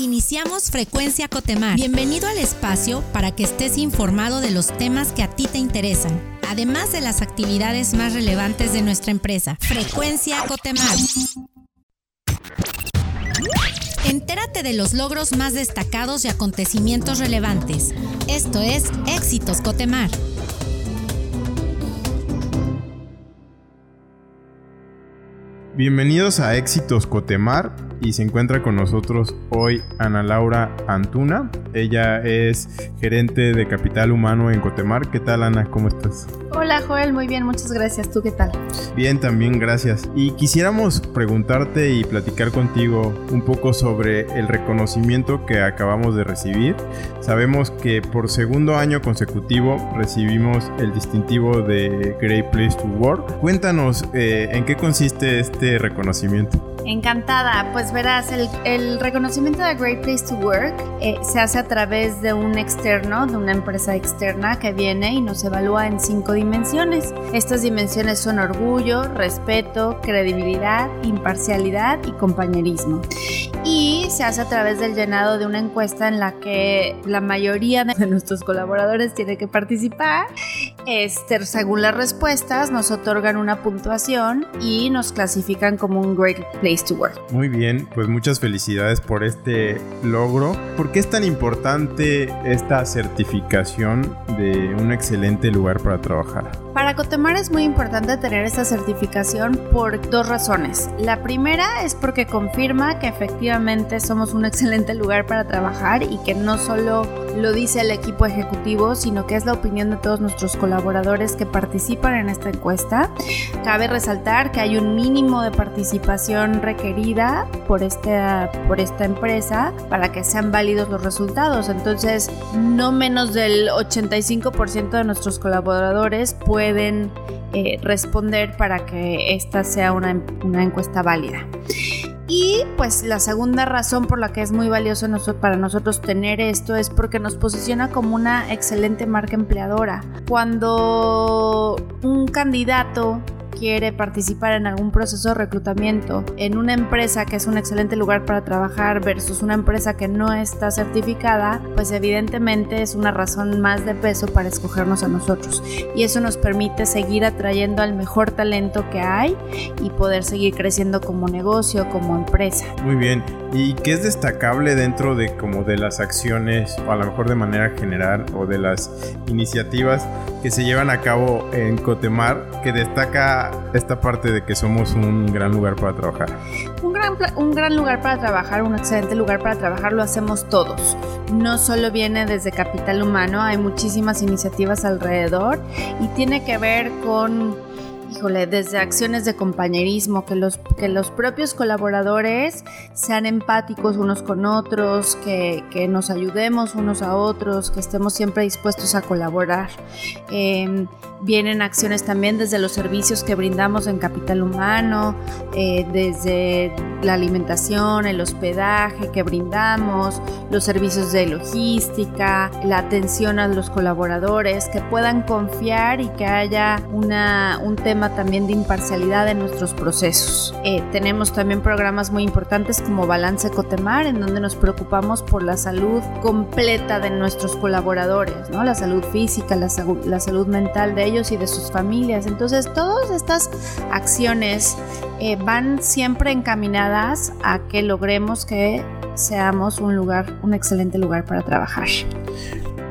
Iniciamos Frecuencia Cotemar. Bienvenido al espacio para que estés informado de los temas que a ti te interesan, además de las actividades más relevantes de nuestra empresa. Frecuencia Cotemar. Entérate de los logros más destacados y acontecimientos relevantes. Esto es Éxitos Cotemar. Bienvenidos a Éxitos Cotemar y se encuentra con nosotros hoy Ana Laura Antuna. Ella es gerente de capital humano en Cotemar. ¿Qué tal Ana? ¿Cómo estás? Hola Joel, muy bien, muchas gracias. ¿Tú qué tal? Bien, también gracias. Y quisiéramos preguntarte y platicar contigo un poco sobre el reconocimiento que acabamos de recibir. Sabemos que por segundo año consecutivo recibimos el distintivo de Great Place to Work. Cuéntanos eh, en qué consiste este reconocimiento. Encantada, pues verás, el, reconocimiento de Great Place to Work eh, se hace a través de un externo, de una empresa externa que viene y nos evalúa en cinco dimensiones. Estas dimensiones son orgullo, respeto, credibilidad, imparcialidad y compañerismo. Y se hace a través del llenado de una encuesta en la que la mayoría de nuestros colaboradores tiene que participar. Este, según las respuestas, nos otorgan una puntuación y nos clasifican como un Great Place to Work. Muy bien, pues muchas felicidades por este logro. ¿Por qué es tan importante esta certificación de un excelente lugar para trabajar? Para Cotemar es muy importante tener esta certificación por dos razones. La primera es porque confirma que efectivamente somos un excelente lugar para trabajar y que no solo lo dice el equipo ejecutivo, sino que es la opinión de todos nuestros colaboradores que participan en esta encuesta. Cabe resaltar que hay un mínimo de participación requerida por esta, por esta empresa para que sean válidos los resultados. Entonces, no menos del 85% de nuestros colaboradores pueden eh, responder para que esta sea una, una, encuesta válida. Y pues la segunda razón por la que es muy valioso para nosotros tener esto es porque nos posiciona como una excelente marca empleadora. Cuando un candidato quiere participar en algún proceso de reclutamiento en una empresa que es un excelente lugar para trabajar versus una empresa que no está certificada, pues evidentemente es una razón más de peso para escogernos a nosotros. Y eso nos permite seguir atrayendo al mejor talento que hay y poder seguir creciendo como negocio, como empresa. Muy bien. ¿Y qué es destacable dentro de como de las acciones, o a lo mejor de manera general, o de las iniciativas que se llevan a cabo en Cotemar, que destaca esta parte de que somos un gran lugar para trabajar? Un gran, un gran lugar para trabajar, un excelente lugar para trabajar, lo hacemos todos. No solo viene desde Capital Humano, hay muchísimas iniciativas alrededor y tiene que ver con híjole, desde acciones de compañerismo, que los, que los propios colaboradores sean empáticos unos con otros, que, nos ayudemos unos a otros, que estemos siempre dispuestos a colaborar. Em, vienen acciones también desde los servicios que brindamos en Capital Humano, eh, desde la alimentación, el hospedaje que brindamos, los servicios de logística, la atención a los colaboradores, que puedan confiar y que haya una, un tema también de imparcialidad en nuestros procesos. Eh, tenemos también programas muy importantes como Balance Cotemar, en donde nos preocupamos por la salud completa de nuestros colaboradores, ¿no? la salud física, la, la salud mental de ellos y de sus familias. Entonces, todas estas acciones eh, van siempre encaminadas a que logremos que seamos un lugar, un excelente lugar para trabajar.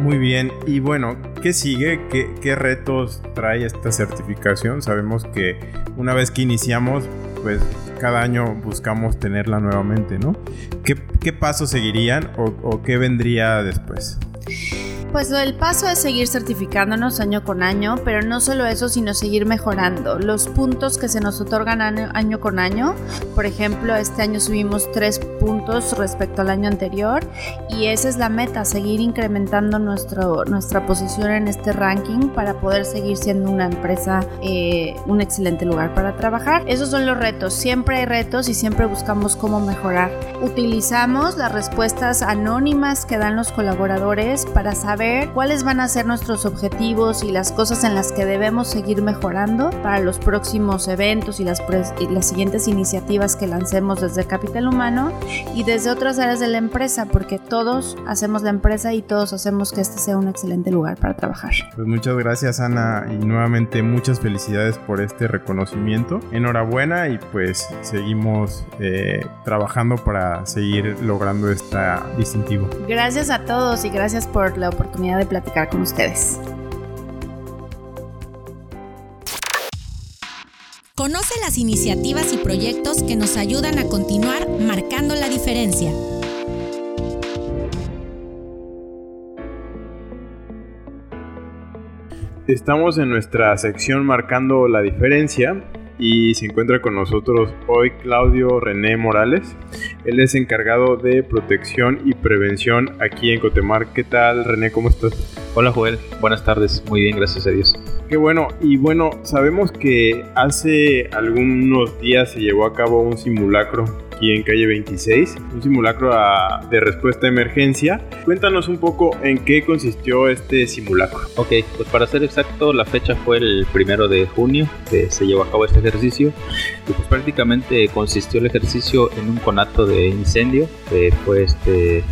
Muy bien, y bueno, ¿qué sigue? ¿Qué, retos trae esta certificación? Sabemos que una vez que iniciamos, pues cada año buscamos tenerla nuevamente, ¿no? ¿Qué, pasos seguirían o, o qué vendría después? Pues el paso es seguir certificándonos año con año, pero no solo eso, sino seguir mejorando. Los puntos que se nos otorgan año, con año, por ejemplo, este año subimos tres puntos respecto al año anterior y esa es la meta, seguir incrementando nuestro, nuestra posición en este ranking para poder seguir siendo una empresa, eh, un excelente lugar para trabajar. Esos son los retos, siempre hay retos y siempre buscamos cómo mejorar. Utilizamos las respuestas anónimas que dan los colaboradores para saber saber cuáles van a ser nuestros objetivos y las cosas en las que debemos seguir mejorando para los próximos eventos y las, y las siguientes iniciativas que lancemos desde Capital Humano y desde otras áreas de la empresa, porque todos hacemos la empresa y todos hacemos que este sea un excelente lugar para trabajar. Pues muchas gracias Ana y nuevamente muchas felicidades por este reconocimiento. Enhorabuena y pues seguimos eh, trabajando para seguir logrando este distintivo. Gracias a todos y gracias por la oportunidad de platicar con ustedes. Conoce las iniciativas y proyectos que nos ayudan a continuar marcando la diferencia. Estamos en nuestra sección Marcando la Diferencia y se encuentra con nosotros hoy Claudio René Morales. Él es encargado de protección y prevención aquí en Cotemar. ¿Qué tal René? ¿Cómo estás? Hola Joel, buenas tardes. Muy bien, gracias a Dios. Qué bueno. Y bueno, sabemos que hace algunos días se llevó a cabo un simulacro aquí en calle 26, un simulacro de respuesta a emergencia. Cuéntanos un poco en qué consistió este simulacro. Ok, pues para ser exacto, la fecha fue el primero de junio que se llevó a cabo este ejercicio. Y pues prácticamente consistió el ejercicio en un conato de incendio, que fue este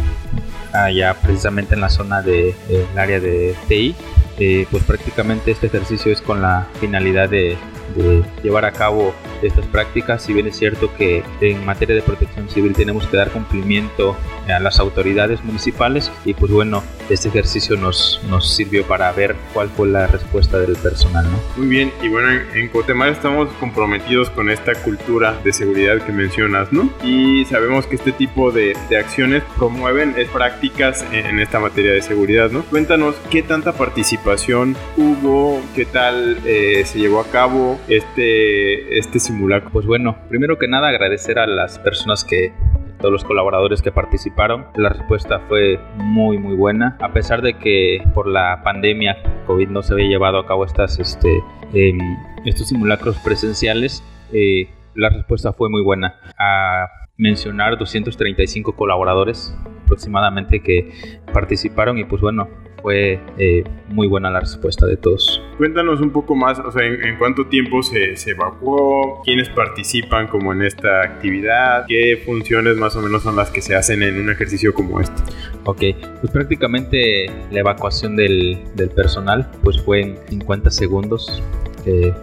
allá precisamente en la zona del de, área de TI. Eh, pues prácticamente este ejercicio es con la finalidad de de llevar a cabo estas prácticas, si bien es cierto que en materia de protección civil tenemos que dar cumplimiento a las autoridades municipales y pues bueno, este ejercicio nos, nos sirvió para ver cuál fue la respuesta del personal. ¿no? Muy bien, y bueno, en, Cotemar estamos comprometidos con esta cultura de seguridad que mencionas, ¿no? Y sabemos que este tipo de, de acciones promueven prácticas en, esta materia de seguridad, ¿no? Cuéntanos qué tanta participación hubo, qué tal eh, se llevó a cabo este, este simulacro. Pues bueno, primero que nada agradecer a las personas que todos los colaboradores que participaron. La respuesta fue muy muy buena, a pesar de que por la pandemia COVID no se había llevado a cabo estas, este, em, estos simulacros presenciales. Eh, la respuesta fue muy buena. A mencionar 235 colaboradores aproximadamente que participaron y pues bueno, fue eh, muy buena la respuesta de todos. Cuéntanos un poco más, o sea, en, cuánto tiempo se, se, evacuó, quiénes participan como en esta actividad, qué funciones más o menos son las que se hacen en un ejercicio como este. Ok, pues prácticamente la evacuación del, del personal pues fue en 50 segundos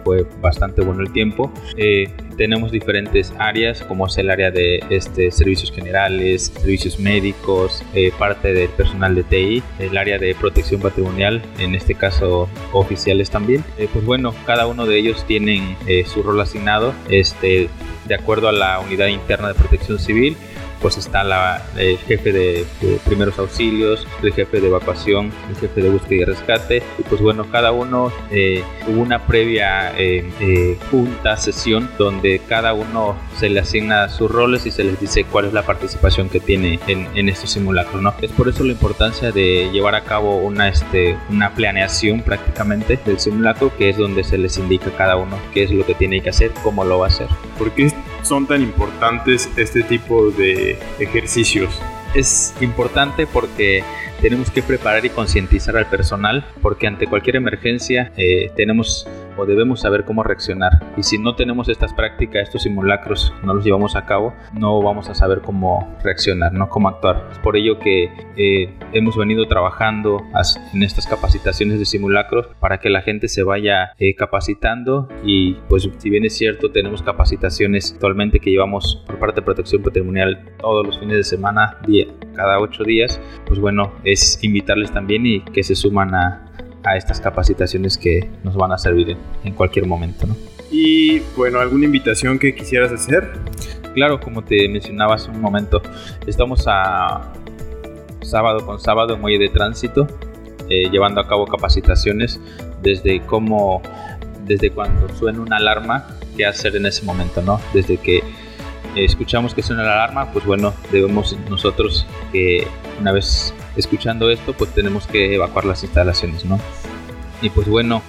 fue bastante bueno el tiempo. Eh, tenemos diferentes áreas, como es el área de este, servicios generales, servicios médicos, eh, parte del personal de TI, el área de protección patrimonial, en este caso oficiales también. Eh, pues bueno, cada uno de ellos tienen su rol asignado este, de acuerdo a la unidad interna de protección civil pues está la, el jefe de, primeros auxilios, el jefe de evacuación, el jefe de búsqueda y rescate. Y pues bueno, cada uno eh, hubo una previa eh, eh, junta, sesión, donde cada uno se le asigna sus roles y se les dice cuál es la participación que tiene en, en estos simulacros. ¿no? Es por eso la importancia de llevar a cabo una, este, una planeación prácticamente del simulacro, que es donde se les indica a cada uno qué es lo que tiene que hacer, cómo lo va a hacer. ¿Por qué son tan importantes este tipo de ejercicios? Es importante porque tenemos que preparar y concientizar al personal porque ante cualquier emergencia eh, tenemos o debemos saber cómo reaccionar. Y si no tenemos estas prácticas, estos simulacros, no los llevamos a cabo, no vamos a saber cómo reaccionar, no cómo actuar. Es por ello que eh, hemos venido trabajando en estas capacitaciones de simulacros para que la gente se vaya eh, capacitando y pues si bien es cierto tenemos capacitaciones actualmente que llevamos por parte de protección patrimonial todos los fines de semana, día, cada ocho días, pues bueno, es invitarles también y que se suman a, a estas capacitaciones que nos van a servir en, cualquier momento. ¿no? Y bueno, ¿alguna invitación que quisieras hacer? Claro, como te mencionaba hace un momento, estamos a sábado con sábado en muelle de tránsito, eh, llevando a cabo capacitaciones desde cómo, desde cuando suena una alarma, qué hacer en ese momento, ¿no? Desde que escuchamos que suena la alarma, pues bueno, debemos nosotros que una vez escuchando esto, pues tenemos que evacuar las instalaciones, ¿no? Y pues bueno,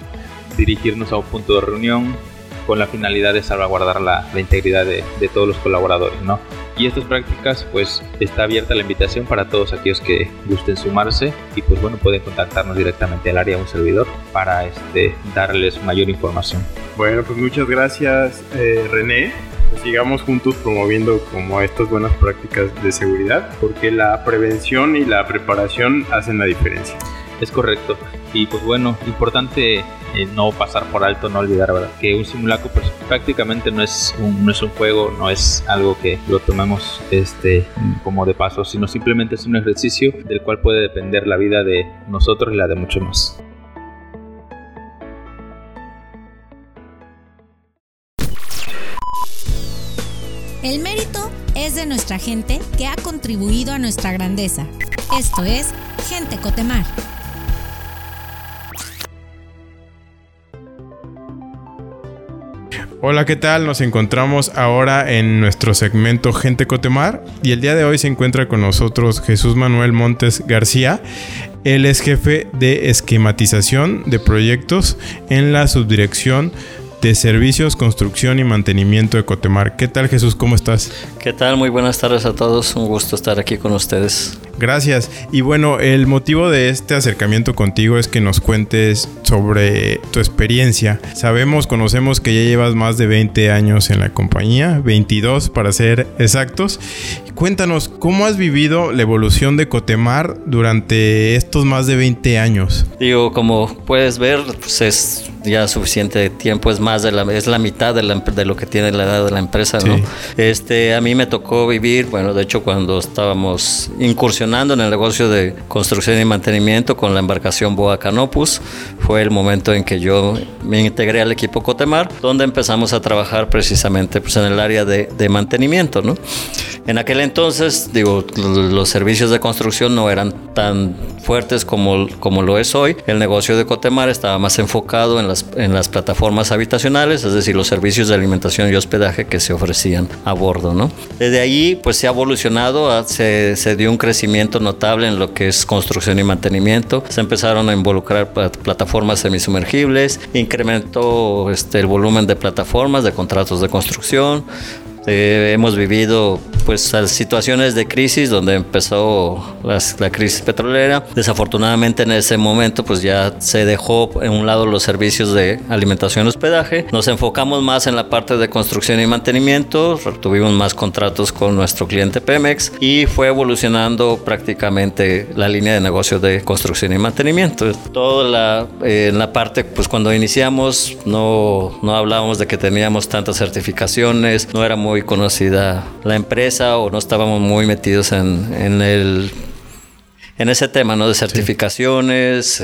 dirigirnos a un punto de reunión con la finalidad de salvaguardar la, integridad de, todos los colaboradores, ¿no? Y estas prácticas pues está abierta la invitación para todos aquellos que gusten sumarse y pues bueno pueden contactarnos directamente al área de un servidor para este, darles mayor información. Bueno pues muchas gracias eh, René sigamos juntos promoviendo como estas buenas prácticas de seguridad, porque la prevención y la preparación hacen la diferencia. Es correcto. Y pues bueno, importante eh, no pasar por alto, no olvidar, ¿verdad? Que un simulacro pues, prácticamente no es, un, no es un juego, no es algo que lo tomemos este, como de paso, sino simplemente es un ejercicio del cual puede depender la vida de nosotros y la de muchos más. El mérito es de nuestra gente que ha contribuido a nuestra grandeza. Esto es Gente Cotemar. Hola, ¿qué tal? Nos encontramos ahora en nuestro segmento Gente Cotemar y el día de hoy se encuentra con nosotros Jesús Manuel Montes García. Él es jefe de esquematización de proyectos en la subdirección de Servicios, Construcción y Mantenimiento de Cotemar. ¿Qué tal Jesús? ¿Cómo estás? ¿Qué tal? Muy buenas tardes a todos. Un gusto estar aquí con ustedes. Gracias. Y bueno, el motivo de este acercamiento contigo es que nos cuentes sobre tu experiencia. Sabemos, conocemos que ya llevas más de 20 años en la compañía, 22 para ser exactos. Cuéntanos, ¿cómo has vivido la evolución de Cotemar durante estos más de 20 años? Digo, como puedes ver, pues es ya suficiente tiempo, es más de la, es la mitad de, la, de lo que tiene la edad de la empresa, ¿no? Este, a mí me tocó vivir, bueno, de hecho cuando estábamos incursionando en el negocio de construcción y mantenimiento con la embarcación Boa Canopus, fue el momento en que yo me integré al equipo Cotemar, donde empezamos a trabajar precisamente pues, en el área de, de mantenimiento, ¿no? En aquel entonces, digo, los servicios de construcción no eran tan fuertes como, como lo es hoy. El negocio de Cotemar estaba más enfocado en las, en las plataformas habitacionales, es decir, los servicios de alimentación y hospedaje que se ofrecían a bordo, ¿no? Desde ahí, pues se ha evolucionado, se, se dio un crecimiento notable en lo que es construcción y mantenimiento. Se empezaron a involucrar plataformas semisumergibles, incrementó este, el volumen de plataformas, de contratos de construcción, eh, hemos vivido pues situaciones de crisis donde empezó la crisis petrolera. Desafortunadamente en ese momento pues ya se dejó en un lado los servicios de alimentación y hospedaje. Nos enfocamos más en la parte de construcción y mantenimiento. Tuvimos más contratos con nuestro cliente Pemex y fue evolucionando prácticamente la línea de negocio de construcción y mantenimiento. Toda la, eh, en la parte pues cuando iniciamos no, no hablábamos de que teníamos tantas certificaciones, no era muy conocida la empresa o no estábamos muy metidos en, en el en ese tema, ¿no? De certificaciones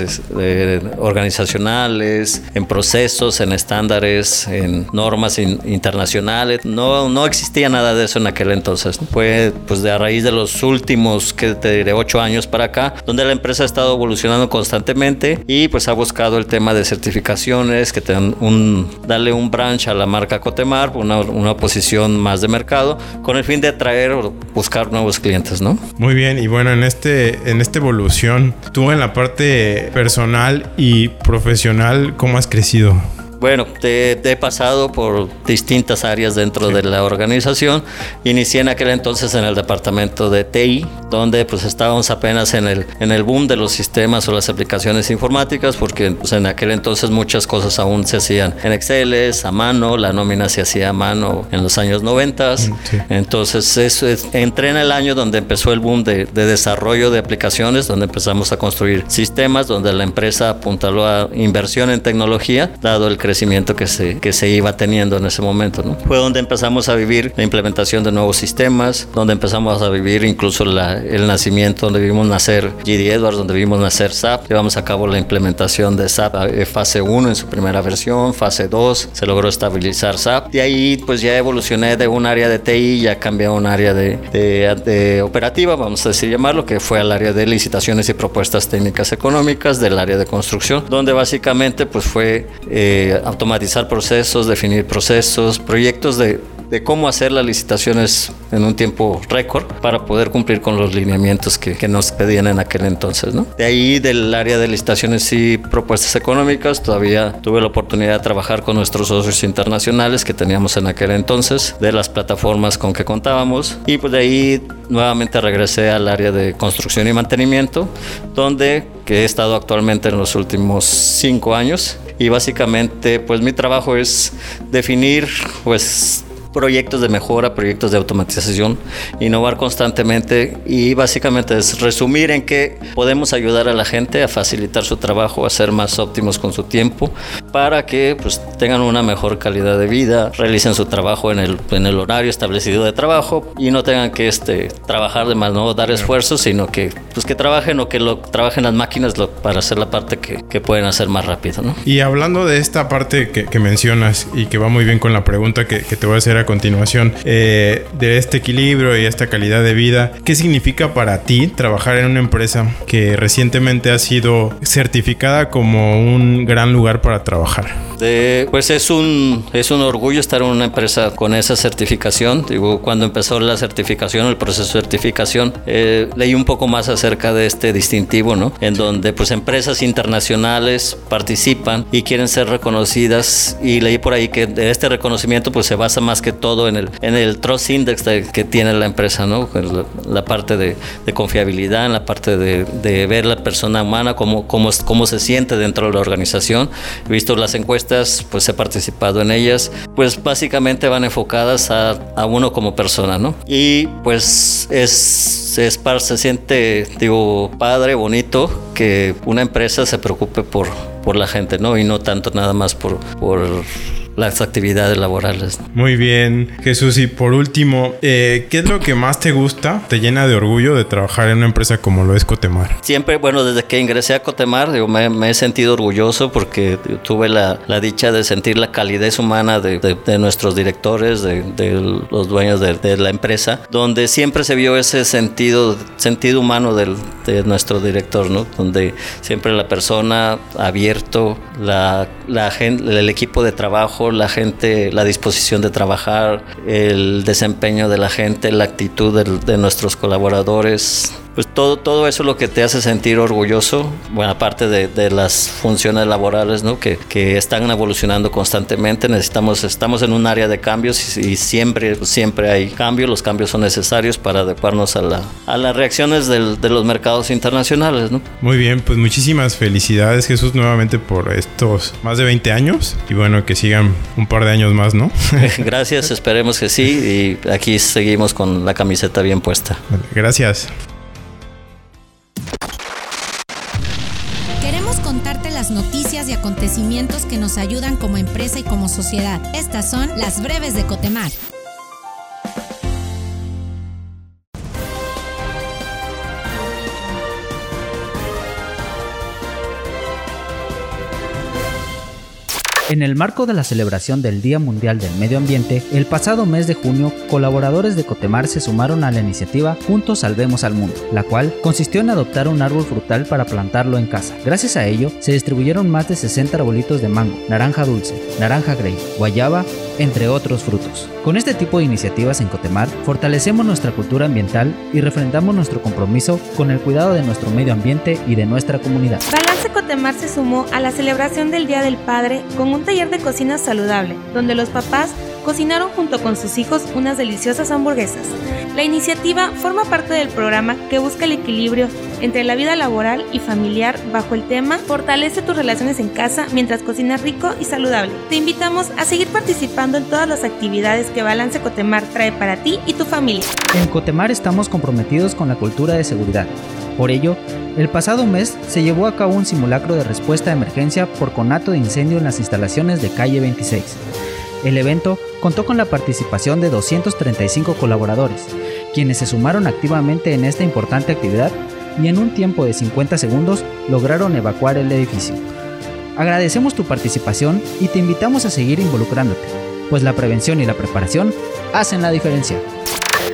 organizacionales, en procesos, en estándares, en normas internacionales. No, no existía nada de eso en aquel entonces. Fue pues de a raíz de los últimos, que te diré, ocho años para acá, donde la empresa ha estado evolucionando constantemente y pues ha buscado el tema de certificaciones, que tengan un, darle un branch a la marca Cotemar, una, una posición más de mercado, con el fin de atraer o buscar nuevos clientes, ¿no? Muy bien, y bueno, en este, en esta evolución, tú en la parte personal y profesional, ¿cómo has crecido? Bueno, te, he pasado por distintas áreas dentro de la organización. Inicié en aquel entonces en el departamento de TI, donde pues estábamos apenas en el, en el boom de los sistemas o las aplicaciones informáticas, porque pues, en aquel entonces muchas cosas aún se hacían en Excel, a mano, la nómina se hacía a mano en los años 90. Mm, entonces eso entré en el año donde empezó el boom de, de desarrollo de aplicaciones, donde empezamos a construir sistemas, donde la empresa apuntaló a inversión en tecnología, dado el crecimiento crecimiento que se, que se iba teniendo en ese momento. ¿no? Fue donde empezamos a vivir la implementación de nuevos sistemas, donde empezamos a vivir incluso la, el nacimiento, donde vimos nacer GD Edwards, donde vimos nacer SAP. Llevamos a cabo la implementación de SAP eh, fase 1 en su primera versión, fase 2, se logró estabilizar SAP. De ahí pues ya evolucioné de un área de TI, ya cambié a un área de, de, de operativa, vamos a decir llamarlo, que fue al área de licitaciones y propuestas técnicas económicas del área de construcción, donde básicamente pues fue eh, automatizar procesos, definir procesos, proyectos de, de cómo hacer las licitaciones en un tiempo récord para poder cumplir con los lineamientos que, que nos pedían en aquel entonces. ¿no? De ahí del área de licitaciones y propuestas económicas, todavía tuve la oportunidad de trabajar con nuestros socios internacionales que teníamos en aquel entonces, de las plataformas con que contábamos y pues de ahí nuevamente regresé al área de construcción y mantenimiento, donde que he estado actualmente en los últimos cinco años y básicamente pues mi trabajo es definir pues proyectos de mejora, proyectos de automatización, innovar constantemente y básicamente es resumir en que podemos ayudar a la gente a facilitar su trabajo, a ser más óptimos con su tiempo, para que pues, tengan una mejor calidad de vida, realicen su trabajo en el, en el horario establecido de trabajo y no tengan que este, trabajar de más, no dar esfuerzos, sino que, pues, que trabajen o que lo, trabajen las máquinas lo, para hacer la parte que, que, pueden hacer más rápido. ¿no? Y hablando de esta parte que, que mencionas y que va muy bien con la pregunta que, que te voy a hacer continuación eh, de este equilibrio y esta calidad de vida. ¿Qué significa para ti trabajar en una empresa que recientemente ha sido certificada como un gran lugar para trabajar? Pues es un, es un orgullo estar en una empresa con esa certificación. Digo, cuando empezó la certificación, el proceso de certificación, eh, leí un poco más acerca de este distintivo, ¿no? En donde pues empresas internacionales participan y quieren ser reconocidas y leí por ahí que este reconocimiento pues se basa más que todo en el, en el Trust Index que tiene la empresa, ¿no? La, la parte de, de, confiabilidad, en la parte de, de, ver la persona humana, cómo, cómo, cómo se siente dentro de la organización. He visto las encuestas, pues he participado en ellas, pues básicamente van enfocadas a, a uno como persona, ¿no? Y pues es, es se siente, digo, padre, bonito que una empresa se preocupe por, por la gente, ¿no? Y no tanto nada más por, por las actividades laborales. Muy bien, Jesús. Y por último, eh, ¿qué es lo que más te gusta, te llena de orgullo de trabajar en una empresa como lo es Cotemar? Siempre, bueno, desde que ingresé a Cotemar, digo, me, me, he sentido orgulloso porque tuve la, la, dicha de sentir la calidez humana de, de, de nuestros directores, de, de los dueños de, la empresa, donde siempre se vio ese sentido, sentido humano del, de nuestro director, ¿no? Donde siempre la persona abierto, la, la el equipo de trabajo, la gente, la disposición de trabajar, el desempeño de la gente, la actitud de, nuestros colaboradores, pues todo, todo eso es lo que te hace sentir orgulloso, bueno, aparte de, de las funciones laborales, ¿no? Que, que, están evolucionando constantemente, necesitamos, estamos en un área de cambios y, y, siempre, siempre hay cambios, los cambios son necesarios para adecuarnos a, la, a las reacciones del, de los mercados internacionales, ¿no? Muy bien, pues muchísimas felicidades Jesús nuevamente por estos más de 20 años y bueno, que sigan un par de años más, ¿no? Gracias, esperemos que sí y aquí seguimos con la camiseta bien puesta. Gracias. Acontecimientos que nos ayudan como empresa y como sociedad. Estas son las breves de Cotemar. En el marco de la celebración del Día Mundial del Medio Ambiente, el pasado mes de junio, colaboradores de Cotemar se sumaron a la iniciativa Juntos Salvemos al Mundo, la cual consistió en adoptar un árbol frutal para plantarlo en casa. Gracias a ello, se distribuyeron más de 60 arbolitos de mango, naranja dulce, naranja grey, guayaba, entre otros frutos. Con este tipo de iniciativas en Cotemar, fortalecemos nuestra cultura ambiental y refrendamos nuestro compromiso con el cuidado de nuestro medio ambiente y de nuestra comunidad. Se sumó a la celebración del Día del Padre con un taller de cocina saludable, donde los papás cocinaron junto con sus hijos unas deliciosas hamburguesas. La iniciativa forma parte del programa que busca el equilibrio entre la vida laboral y familiar bajo el tema Fortalece tus relaciones en casa mientras cocinas rico y saludable. Te invitamos a seguir participando en todas las actividades que Balance Cotemar trae para ti y tu familia. En Cotemar estamos comprometidos con la cultura de seguridad. Por ello, el pasado mes se llevó a cabo un simulacro de respuesta a emergencia por conato de incendio en las instalaciones de calle 26. El evento contó con la participación de 235 colaboradores, quienes se sumaron activamente en esta importante actividad y en un tiempo de 50 segundos lograron evacuar el edificio. Agradecemos tu participación y te invitamos a seguir involucrándote, pues la prevención y la preparación hacen la diferencia.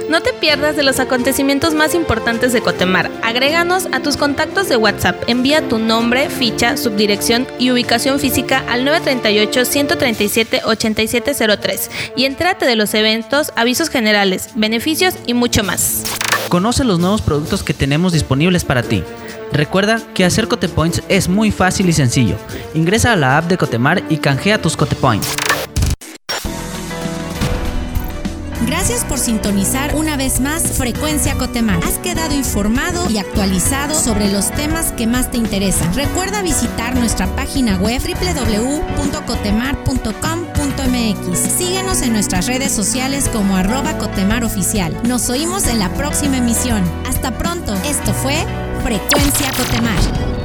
No te pierdas de los acontecimientos más importantes de Cotemar. Agréganos a tus contactos de WhatsApp. Envía tu nombre, ficha, subdirección y ubicación física al 938-137-8703 y entrate de los eventos, avisos generales, beneficios y mucho más. Conoce los nuevos productos que tenemos disponibles para ti. Recuerda que hacer Cotepoints es muy fácil y sencillo. Ingresa a la app de Cotemar y canjea tus Cotepoints. Gracias por sintonizar una vez más Frecuencia Cotemar. Has quedado informado y actualizado sobre los temas que más te interesan. Recuerda visitar nuestra página web www.cotemar.com.mx. Síguenos en nuestras redes sociales como arroba. Nos oímos en la próxima emisión. Hasta pronto. Esto fue Frecuencia Cotemar.